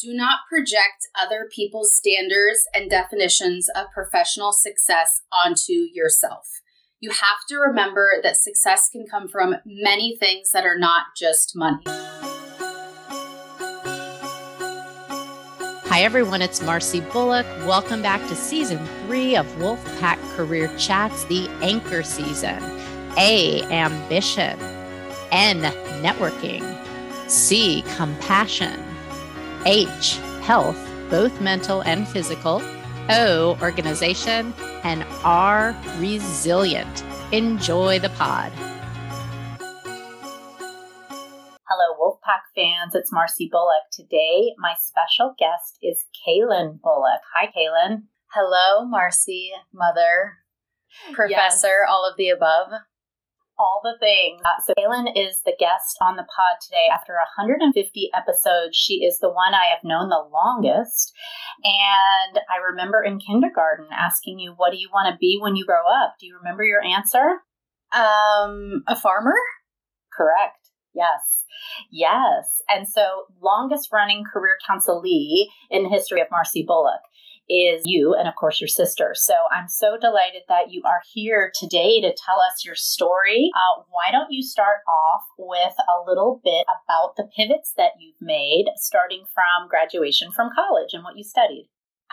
Do not project other people's standards and definitions of professional success onto yourself. You have to remember that success can come from many things that are not just money. Hi, everyone. It's Marcy Bullock. Welcome back to season three of Wolfpack Career Chats, the anchor season. A, ambition. N, networking. C, compassion. H, health, both mental and physical. O, organization. And R, resilient. Enjoy the pod. Hello, Wolfpack fans. It's Marcy Bullock. Today, my special guest is Kaylin Bullock. Hi, Kaylin. Hello, Marcy, mother, professor, yes. all of the above all the things. Uh, so, Kaylin is the guest on the pod today. After 150 episodes, she is the one I have known the longest. And I remember in kindergarten asking you, What do you want to be when you grow up? Do you remember your answer? Um, a farmer? Correct. Yes. Yes. And so, longest running career counselee in the history of Marcy Bullock is you and, of course, your sister. So I'm so delighted that you are here today to tell us your story. Uh, why don't you start off with a little bit about the pivots that you've made starting from graduation from college and what you studied?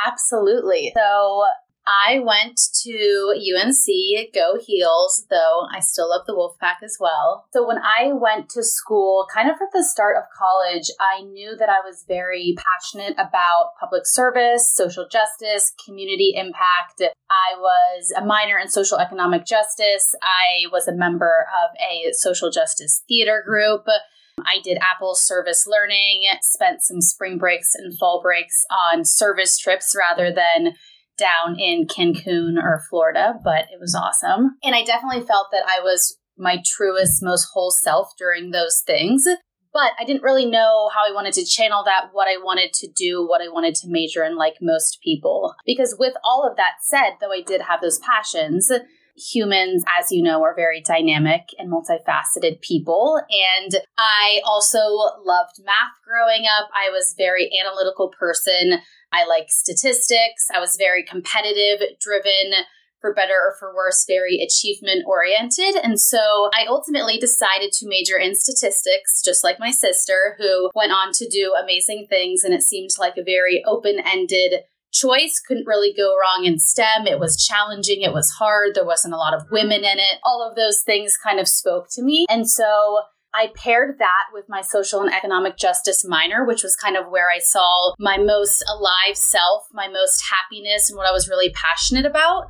Absolutely. So I went to UNC, go Heels, though I still love the Wolfpack as well. So when I went to school, kind of at the start of college, I knew that I was very passionate about public service, social justice, community impact. I was a minor in social economic justice. I was a member of a social justice theater group. I did APPLES service learning, spent some spring breaks and fall breaks on service trips rather than down in Cancun or Florida, but it was awesome. And I definitely felt that I was my truest, most whole self during those things. But I didn't really know how I wanted to channel that, what I wanted to do, what I wanted to major in, like most people. Because with all of that said, though I did have those passions, humans, as you know, are very dynamic and multifaceted people. And I also loved math growing up. I was very analytical person. I like statistics. I was very competitive, driven, for better or for worse, very achievement oriented. And so I ultimately decided to major in statistics, just like my sister, who went on to do amazing things. And it seemed like a very open ended choice. Couldn't really go wrong in STEM. It was challenging, it was hard, there wasn't a lot of women in it. All of those things kind of spoke to me. And so I paired that with my social and economic justice minor, which was kind of where I saw my most alive self, my most happiness, and what I was really passionate about.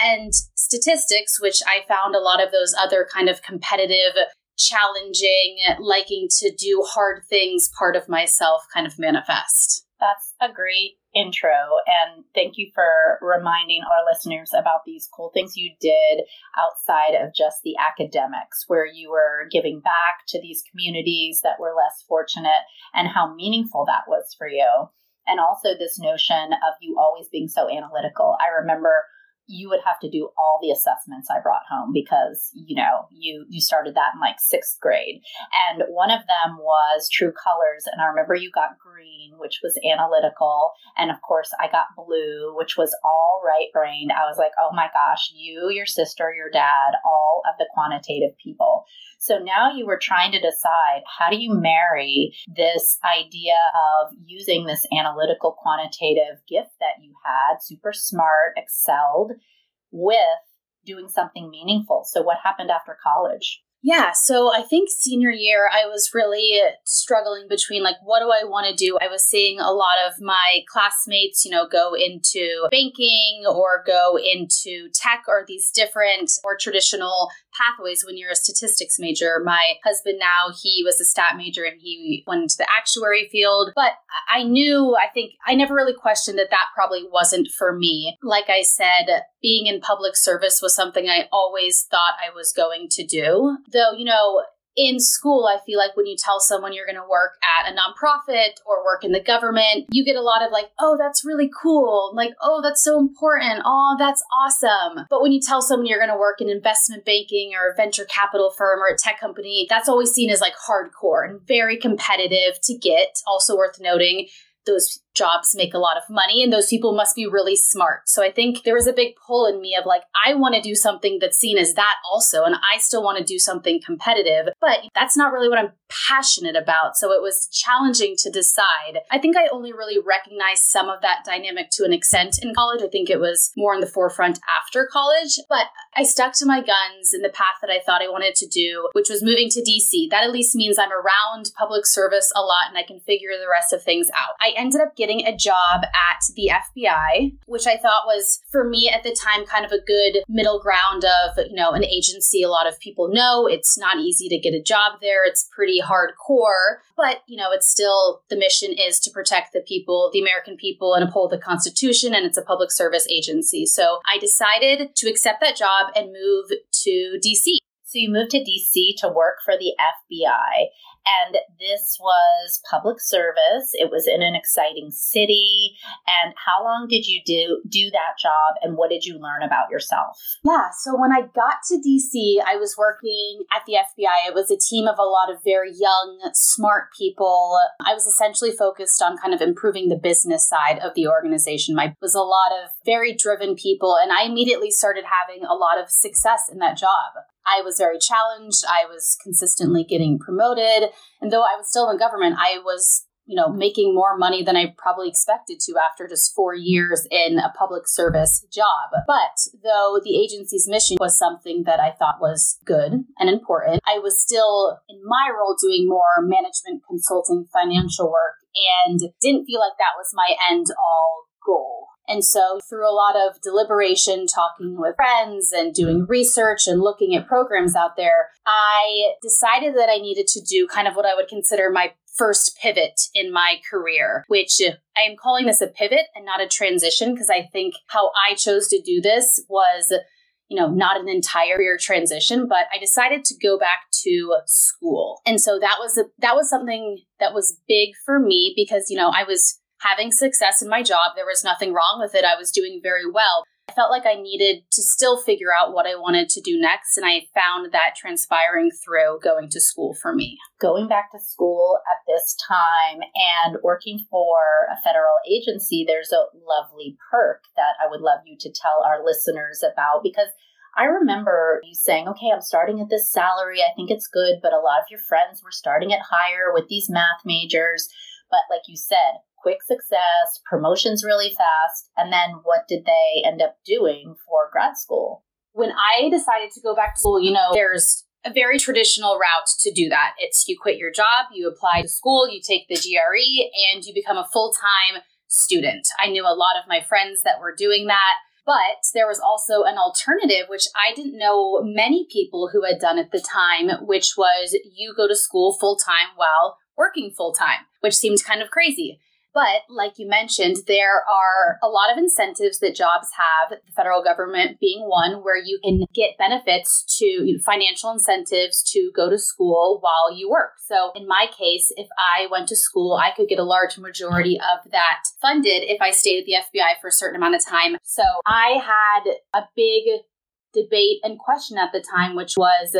And statistics, which I found a lot of those other kind of competitive, challenging, liking to do hard things part of myself kind of manifest. That's a great intro. And thank you for reminding our listeners about these cool things you did outside of just the academics, where you were giving back to these communities that were less fortunate and how meaningful that was for you. And also, this notion of you always being so analytical. I remember you would have to do all the assessments I brought home because you know you you started that in like sixth grade, and one of them was True Colors, and I remember you got green, which was analytical, and of course I got blue, which was all right brained. I was like, oh my gosh, you, your sister, your dad, all of the quantitative people. So now you were trying to decide how do you marry this idea of using this analytical quantitative gift that you had, super smart, excelled, with doing something meaningful. So what happened after college? Yeah, so I think senior year, I was really struggling between like, what do I want to do? I was seeing a lot of my classmates, you know, go into banking or go into tech or these different or traditional pathways when you're a statistics major. My husband now, he was a stat major and he went into the actuary field. But I knew, I think, I never really questioned that that probably wasn't for me. Like I said, being in public service was something I always thought I was going to do. Though, you know, in school, I feel like when you tell someone you're going to work at a nonprofit or work in the government, you get a lot of like, oh, that's really cool. Like, oh, that's so important. Oh, that's awesome. But when you tell someone you're going to work in investment banking or a venture capital firm or a tech company, that's always seen as like hardcore and very competitive to get. Also worth noting, those jobs make a lot of money and those people must be really smart. So I think there was a big pull in me of like, I want to do something that's seen as that also. And I still want to do something competitive, but that's not really what I'm passionate about. So it was challenging to decide. I think I only really recognized some of that dynamic to an extent in college. I think it was more in the forefront after college, but I stuck to my guns in the path that I thought I wanted to do, which was moving to DC. That at least means I'm around public service a lot and I can figure the rest of things out. I ended up getting a job at the FBI, which I thought was for me at the time kind of a good middle ground of, you know, an agency a lot of people know. It's not easy to get a job there. It's pretty hardcore, but you know, it's still the mission is to protect the people, the American people and uphold the Constitution and it's a public service agency. So I decided to accept that job and move to DC. So you moved to DC to work for the FBI. And this was public service. It was in an exciting city. And how long did you do do that job and what did you learn about yourself? Yeah, so when I got to DC, I was working at the FBI. It was a team of a lot of very young, smart people. I was essentially focused on kind of improving the business side of the organization. My was a lot of very driven people and I immediately started having a lot of success in that job. I was very challenged. I was consistently getting promoted. And though I was still in government, I was, you know, making more money than I probably expected to after just four years in a public service job. But though the agency's mission was something that I thought was good and important, I was still in my role doing more management consulting financial work and didn't feel like that was my end all goal. And so, through a lot of deliberation, talking with friends and doing mm-hmm. research and looking at programs out there, I decided that I needed to do kind of what I would consider my first pivot in my career, which I am calling this a pivot and not a transition because I think how I chose to do this was you know, not an entire career transition, but I decided to go back to school. And so that was a, that was something that was big for me because, you know, I was having success in my job. There was nothing wrong with it. I was doing very well. I felt like I needed to still figure out what I wanted to do next, and I found that transpiring through going to school for me. Going back to school at this time and working for a federal agency, there's a lovely perk that I would love you to tell our listeners about because I remember you saying, okay, I'm starting at this salary. I think it's good, but a lot of your friends were starting at higher with these math majors. But like you said, quick success, promotions really fast, and then what did they end up doing for grad school? When I decided to go back to school, you know, there's a very traditional route to do that. It's you quit your job, you apply to school, you take the GRE, and you become a full time student. I knew a lot of my friends that were doing that. But there was also an alternative, which I didn't know many people who had done at the time, which was you go to school full time while working full time, which seemed kind of crazy. But like you mentioned, there are a lot of incentives that jobs have, the federal government being one, where you can get benefits to you know, financial incentives to go to school while you work. So in my case, if I went to school, I could get a large majority of that funded if I stayed at the FBI for a certain amount of time. So I had a big debate and question at the time, which was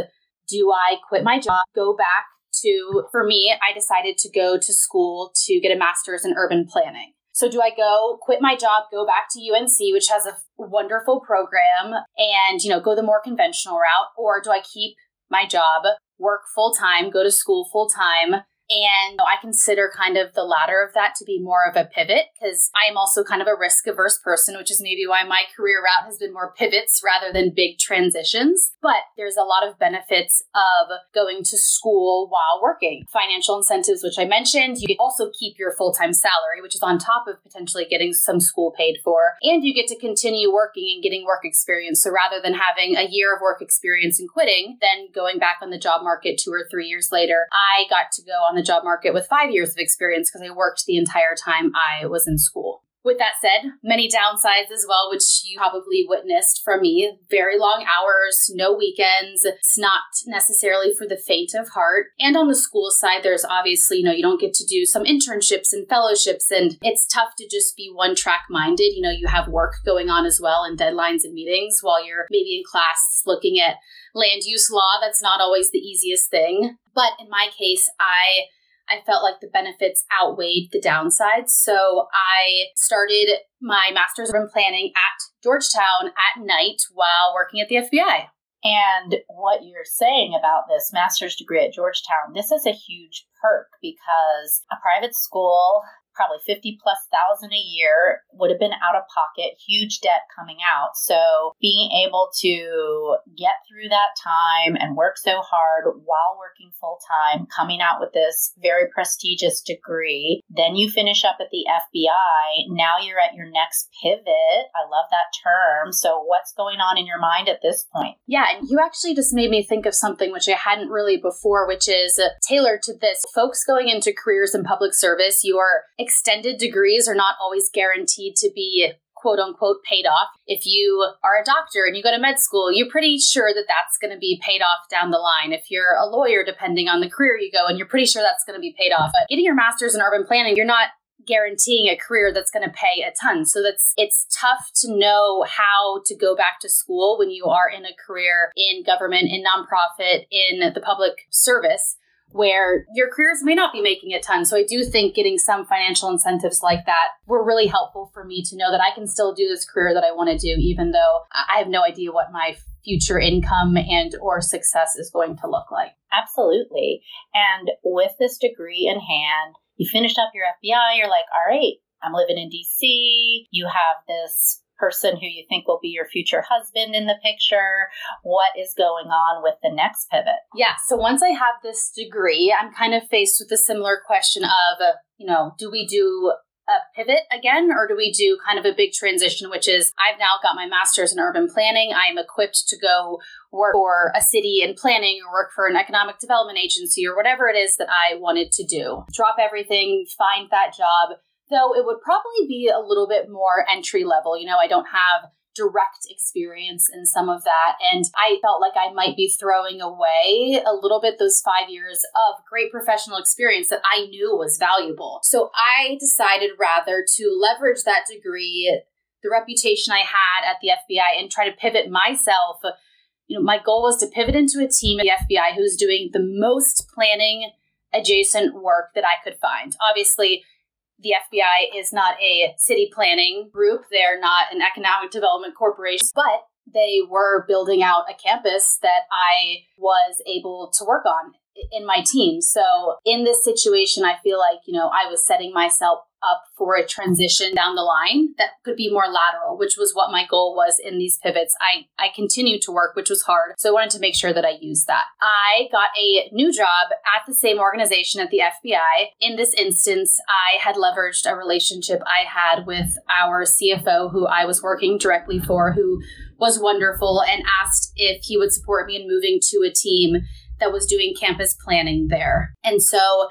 do I quit my job, go back to, for me, I decided to go to school to get a master's in urban planning. So do I go quit my job, go back to UNC, which has a wonderful program, and you know go the more conventional route, or do I keep my job, work full time, go to school full time, and I consider kind of the latter of that to be more of a pivot because I am also kind of a risk averse person, which is maybe why my career route has been more pivots rather than big transitions. But there's a lot of benefits of going to school while working. Financial incentives, which I mentioned, you also keep your full time salary, which is on top of potentially getting some school paid for. And you get to continue working and getting work experience. So rather than having a year of work experience and quitting, then going back on the job market two or three years later, I got to go on the job market with five years of experience because I worked the entire time I was in school. With that said, many downsides as well, which you probably witnessed from me. Very long hours, no weekends. It's not necessarily for the faint of heart. And on the school side, there's obviously, you know, you don't get to do some internships and fellowships, and it's tough to just be one track minded. You know, you have work going on as well and deadlines and meetings while you're maybe in class looking at land use law. That's not always the easiest thing. But in my case, I I felt like the benefits outweighed the downsides. So I started my master's in planning at Georgetown at night while working at the FBI. And what you're saying about this master's degree at Georgetown, this is a huge perk because a private school probably 50 plus thousand a year would have been out of pocket, huge debt coming out. So being able to get through that time and work so hard while working full time, coming out with this very prestigious degree, then you finish up at the FBI. Now you're at your next pivot. I love that term. So what's going on in your mind at this point? Yeah, and you actually just made me think of something which I hadn't really before, which is uh, tailored to this. Folks going into careers in public service, you are extended degrees are not always guaranteed to be quote unquote paid off. If you are a doctor and you go to med school, you're pretty sure that that's going to be paid off down the line. If you're a lawyer, depending on the career you go, and you're pretty sure that's going to be paid off. But getting your master's in urban planning, you're not guaranteeing a career that's going to pay a ton. So that's it's tough to know how to go back to school when you are in a career in government, in nonprofit, in the public service where your careers may not be making a ton. So I do think getting some financial incentives like that were really helpful for me to know that I can still do this career that I want to do, even though I have no idea what my future income and or success is going to look like. Absolutely. And with this degree in hand, you finished up your FBI, you're like, all right, I'm living in DC. You have this person who you think will be your future husband in the picture? What is going on with the next pivot? Yeah, so once I have this degree, I'm kind of faced with a similar question of, you know, do we do a pivot again, or do we do kind of a big transition, which is I've now got my master's in urban planning. I'm equipped to go work for a city in planning or work for an economic development agency or whatever it is that I wanted to do. Drop everything, find that job, though it would probably be a little bit more entry level. You know, I don't have direct experience in some of that. And I felt like I might be throwing away a little bit those five years of great professional experience that I knew was valuable. So I decided rather to leverage that degree, the reputation I had at the FBI, and try to pivot myself. You know, my goal was to pivot into a team at the FBI who's doing the most planning adjacent work that I could find. Obviously, the FBI is not a city planning group. They're not an economic development corporation, but they were building out a campus that I was able to work on in my team. So in this situation, I feel like, you know, I was setting myself up for a transition down the line that could be more lateral, which was what my goal was in these pivots. I, I continued to work, which was hard. So I wanted to make sure that I used that. I got a new job at the same organization at the FBI. In this instance, I had leveraged a relationship I had with our CFO, who I was working directly for, who was wonderful and asked if he would support me in moving to a team that was doing campus planning there. And so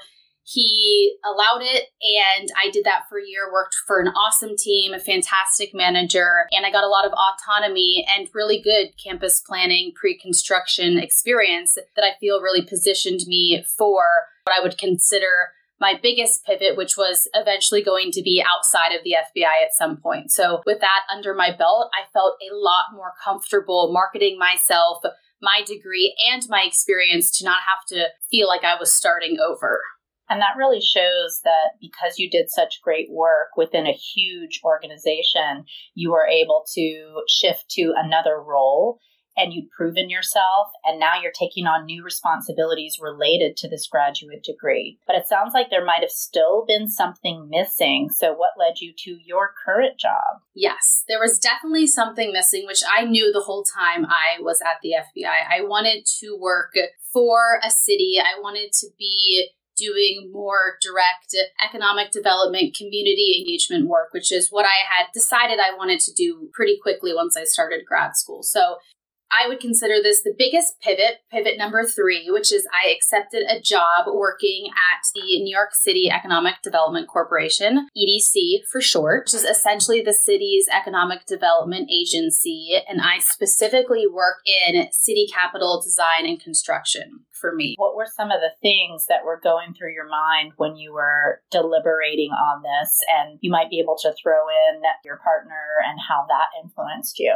he allowed it, and I did that for a year, worked for an awesome team, a fantastic manager, and I got a lot of autonomy and really good campus planning pre construction experience that I feel really positioned me for what I would consider my biggest pivot, which was eventually going to be outside of the FBI at some point. So, with that under my belt, I felt a lot more comfortable marketing myself, my degree, and my experience to not have to feel like I was starting over. And that really shows that because you did such great work within a huge organization, you were able to shift to another role and you'd proven yourself and now you're taking on new responsibilities related to this graduate degree. But it sounds like there might have still been something missing. So what led you to your current job? Yes, there was definitely something missing which I knew the whole time I was at the FBI. I wanted to work for a city. I wanted to be doing more direct economic development, community engagement work, which is what I had decided I wanted to do pretty quickly once I started grad school. So I would consider this the biggest pivot, pivot number three, which is I accepted a job working at the New York City Economic Development Corporation, EDC for short, which is essentially the city's economic development agency. And I specifically work in city capital design and construction for me. What were some of the things that were going through your mind when you were deliberating on this? And you might be able to throw in your partner and how that influenced you.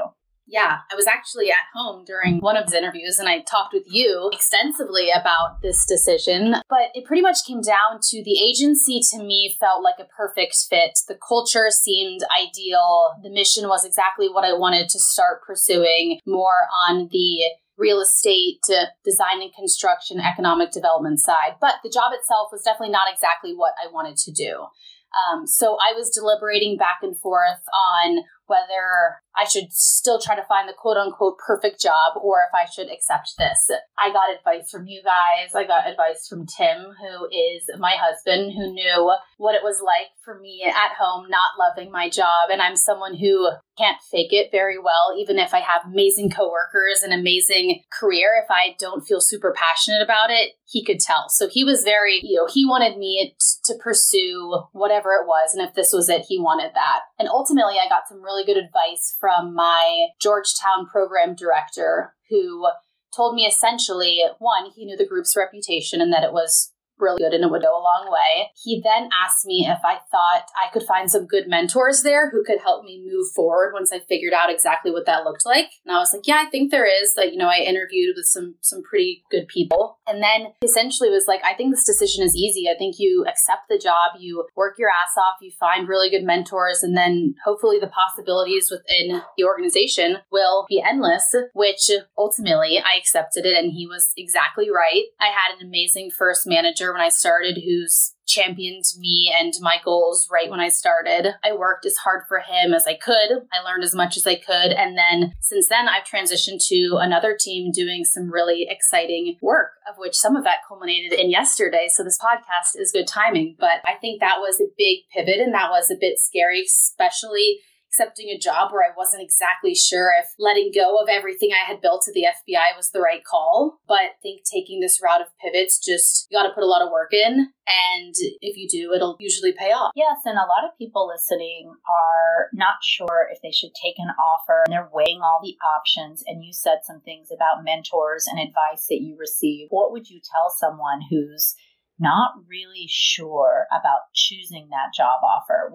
Yeah, I was actually at home during one of his interviews and I talked with you extensively about this decision. But it pretty much came down to the agency to me felt like a perfect fit. The culture seemed ideal. The mission was exactly what I wanted to start pursuing more on the real estate, design and construction, economic development side. But the job itself was definitely not exactly what I wanted to do. Um, so I was deliberating back and forth on whether I should still try to find the quote unquote perfect job or if I should accept this. I got advice from you guys. I got advice from Tim, who is my husband, who knew what it was like for me at home not loving my job. And I'm someone who can't fake it very well, even if I have amazing coworkers and amazing career. If I don't feel super passionate about it, he could tell. So he was very, you know, he wanted me to pursue whatever it was. And if this was it, he wanted that. And ultimately, I got some really good advice from my Georgetown program director who told me essentially one, he knew the group's reputation and that it was really good and it would go a long way. He then asked me if I thought I could find some good mentors there who could help me move forward once I figured out exactly what that looked like. And I was like, yeah, I think there is. Like, you know, I interviewed with some some pretty good people. And then essentially was like, I think this decision is easy. I think you accept the job, you work your ass off, you find really good mentors, and then hopefully the possibilities within the organization will be endless, which ultimately I accepted it and he was exactly right. I had an amazing first manager when I started who's championed me and my goals right when I started. I worked as hard for him as I could. I learned as much as I could. And then since then, I've transitioned to another team doing some really exciting work, of which some of that culminated in yesterday. So this podcast is good timing. But I think that was a big pivot and that was a bit scary, especially accepting a job where I wasn't exactly sure if letting go of everything I had built at the FBI was the right call. But I think taking this route of pivots, just you got to put a lot of work in. And if you do, it'll usually pay off. Yes. And a lot of people listening are not sure if they should take an offer and they're weighing all the options. And you said some things about mentors and advice that you receive. What would you tell someone who's not really sure about choosing that job offer.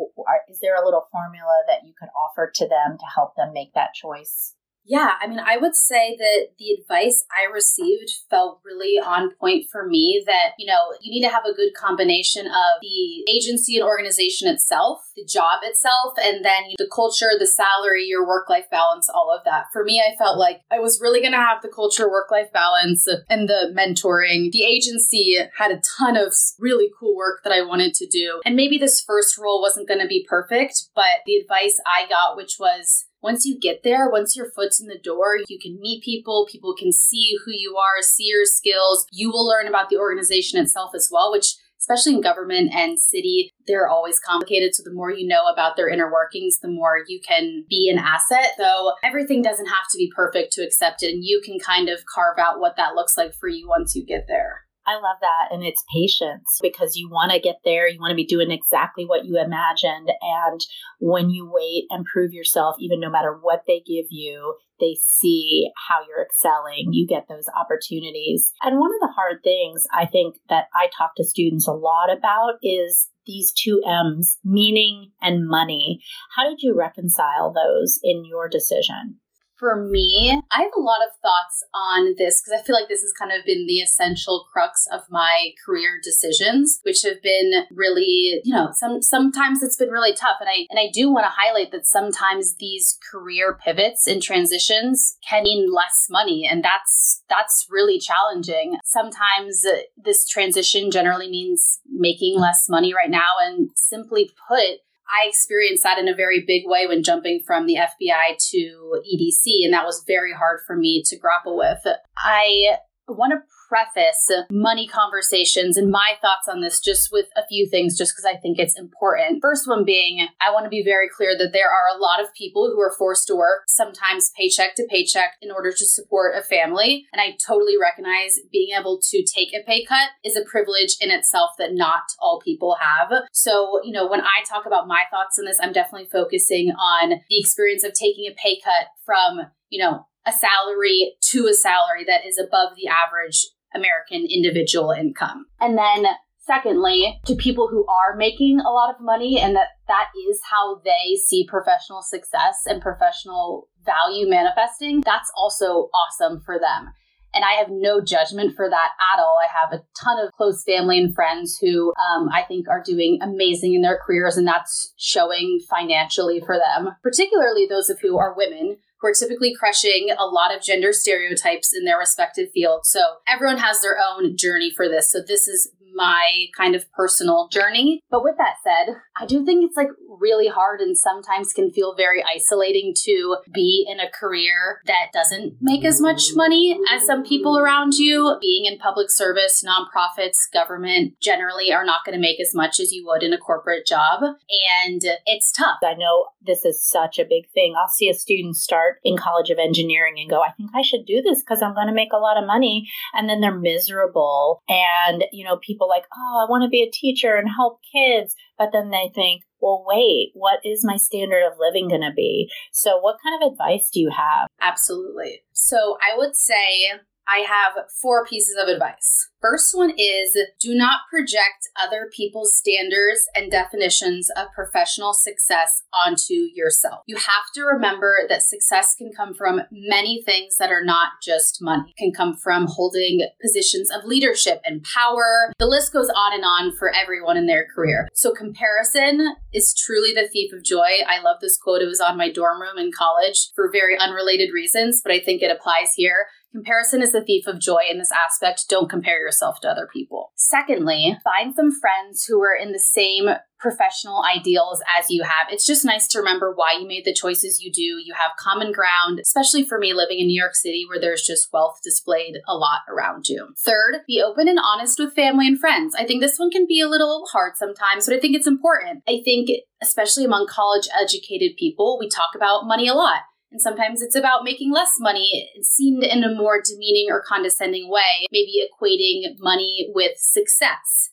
Is there a little formula that you could offer to them to help them make that choice? Yeah, I mean, I would say that the advice I received felt really on point for me that, you know, you need to have a good combination of the agency and organization itself, the job itself, and then the culture, the salary, your work life balance, all of that. For me, I felt like I was really going to have the culture, work life balance, and the mentoring. The agency had a ton of really cool work that I wanted to do. And maybe this first role wasn't going to be perfect, but the advice I got, which was, once you get there, once your foot's in the door, you can meet people, people can see who you are, see your skills. You will learn about the organization itself as well, which especially in government and city, they're always complicated. So the more you know about their inner workings, the more you can be an asset. So everything doesn't have to be perfect to accept it. And you can kind of carve out what that looks like for you once you get there. I love that. And it's patience because you want to get there. You want to be doing exactly what you imagined. And when you wait and prove yourself, even no matter what they give you, they see how you're excelling. You get those opportunities. And one of the hard things I think that I talk to students a lot about is these two M's, meaning and money. How did you reconcile those in your decision? For me, I have a lot of thoughts on this because I feel like this has kind of been the essential crux of my career decisions, which have been really, you know, some sometimes it's been really tough. And I and I do want to highlight that sometimes these career pivots and transitions can mean less money. And that's that's really challenging. Sometimes uh, this transition generally means making less money right now. And simply put, I experienced that in a very big way when jumping from the FBI to EDC, and that was very hard for me to grapple with. I want to preface money conversations and my thoughts on this just with a few things, just because I think it's important. First one being, I want to be very clear that there are a lot of people who are forced to work, sometimes paycheck to paycheck, in order to support a family. And I totally recognize being able to take a pay cut is a privilege in itself that not all people have. So, you know, when I talk about my thoughts on this, I'm definitely focusing on the experience of taking a pay cut from, you know, a salary to a salary that is above the average American individual income. And then Secondly, to people who are making a lot of money and that that is how they see professional success and professional value manifesting, that's also awesome for them. And I have no judgment for that at all. I have a ton of close family and friends who um, I think are doing amazing in their careers, and that's showing financially for them, particularly those of who are women who are typically crushing a lot of gender stereotypes in their respective fields. So everyone has their own journey for this. So this is my kind of personal journey. But with that said, I do think it's like really hard and sometimes can feel very isolating to be in a career that doesn't make as much money as some people around you. Being in public service, nonprofits, government generally are not going to make as much as you would in a corporate job. And it's tough. I know this is such a big thing. I'll see a student start in College of Engineering and go, I think I should do this because I'm going to make a lot of money. And then they're miserable. And, you know, people like, oh, I want to be a teacher and help kids. But then they think, well, wait, what is my standard of living going to be? So, what kind of advice do you have? Absolutely. So, I would say I have four pieces of advice. First one is do not project other people's standards and definitions of professional success onto yourself. You have to remember that success can come from many things that are not just money. It can come from holding positions of leadership and power. The list goes on and on for everyone in their career. So comparison is truly the thief of joy. I love this quote. It was on my dorm room in college for very unrelated reasons, but I think it applies here. Comparison is the thief of joy in this aspect. Don't compare yourself to other people. Secondly, find some friends who are in the same professional ideals as you have. It's just nice to remember why you made the choices you do. You have common ground, especially for me living in New York City where there's just wealth displayed a lot around you. Third, be open and honest with family and friends. I think this one can be a little hard sometimes, but I think it's important. I think especially among college educated people, we talk about money a lot. And sometimes it's about making less money, seen in a more demeaning or condescending way, maybe equating money with success.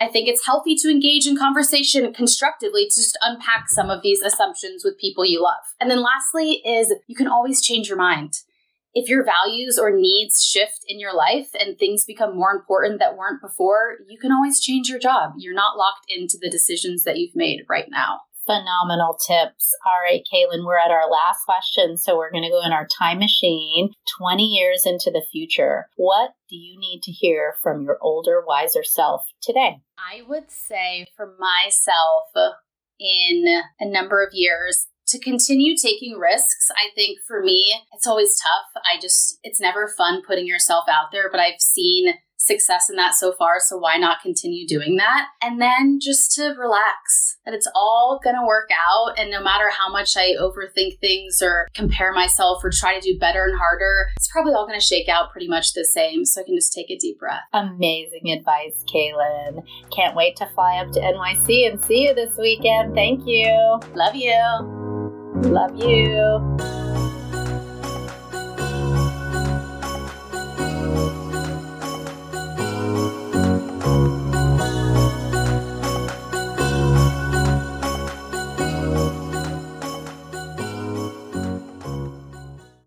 I think it's healthy to engage in conversation constructively to just unpack some of these assumptions with people you love. And then lastly is you can always change your mind. If your values or needs shift in your life and things become more important that weren't before, you can always change your job. You're not locked into the decisions that you've made right now phenomenal tips. All right, Kaylin, we're at our last question. So we're going to go in our time machine 20 years into the future. What do you need to hear from your older, wiser self today? I would say for myself, in a number of years, to continue taking risks. I think for me, it's always tough. I just, it's never fun putting yourself out there, but I've seen success in that so far. So why not continue doing that? And then just to relax that it's all going to work out. And no matter how much I overthink things or compare myself or try to do better and harder, it's probably all going to shake out pretty much the same. So I can just take a deep breath. Amazing advice, Kaylin. Can't wait to fly up to NYC and see you this weekend. Thank you. Love you. Love you.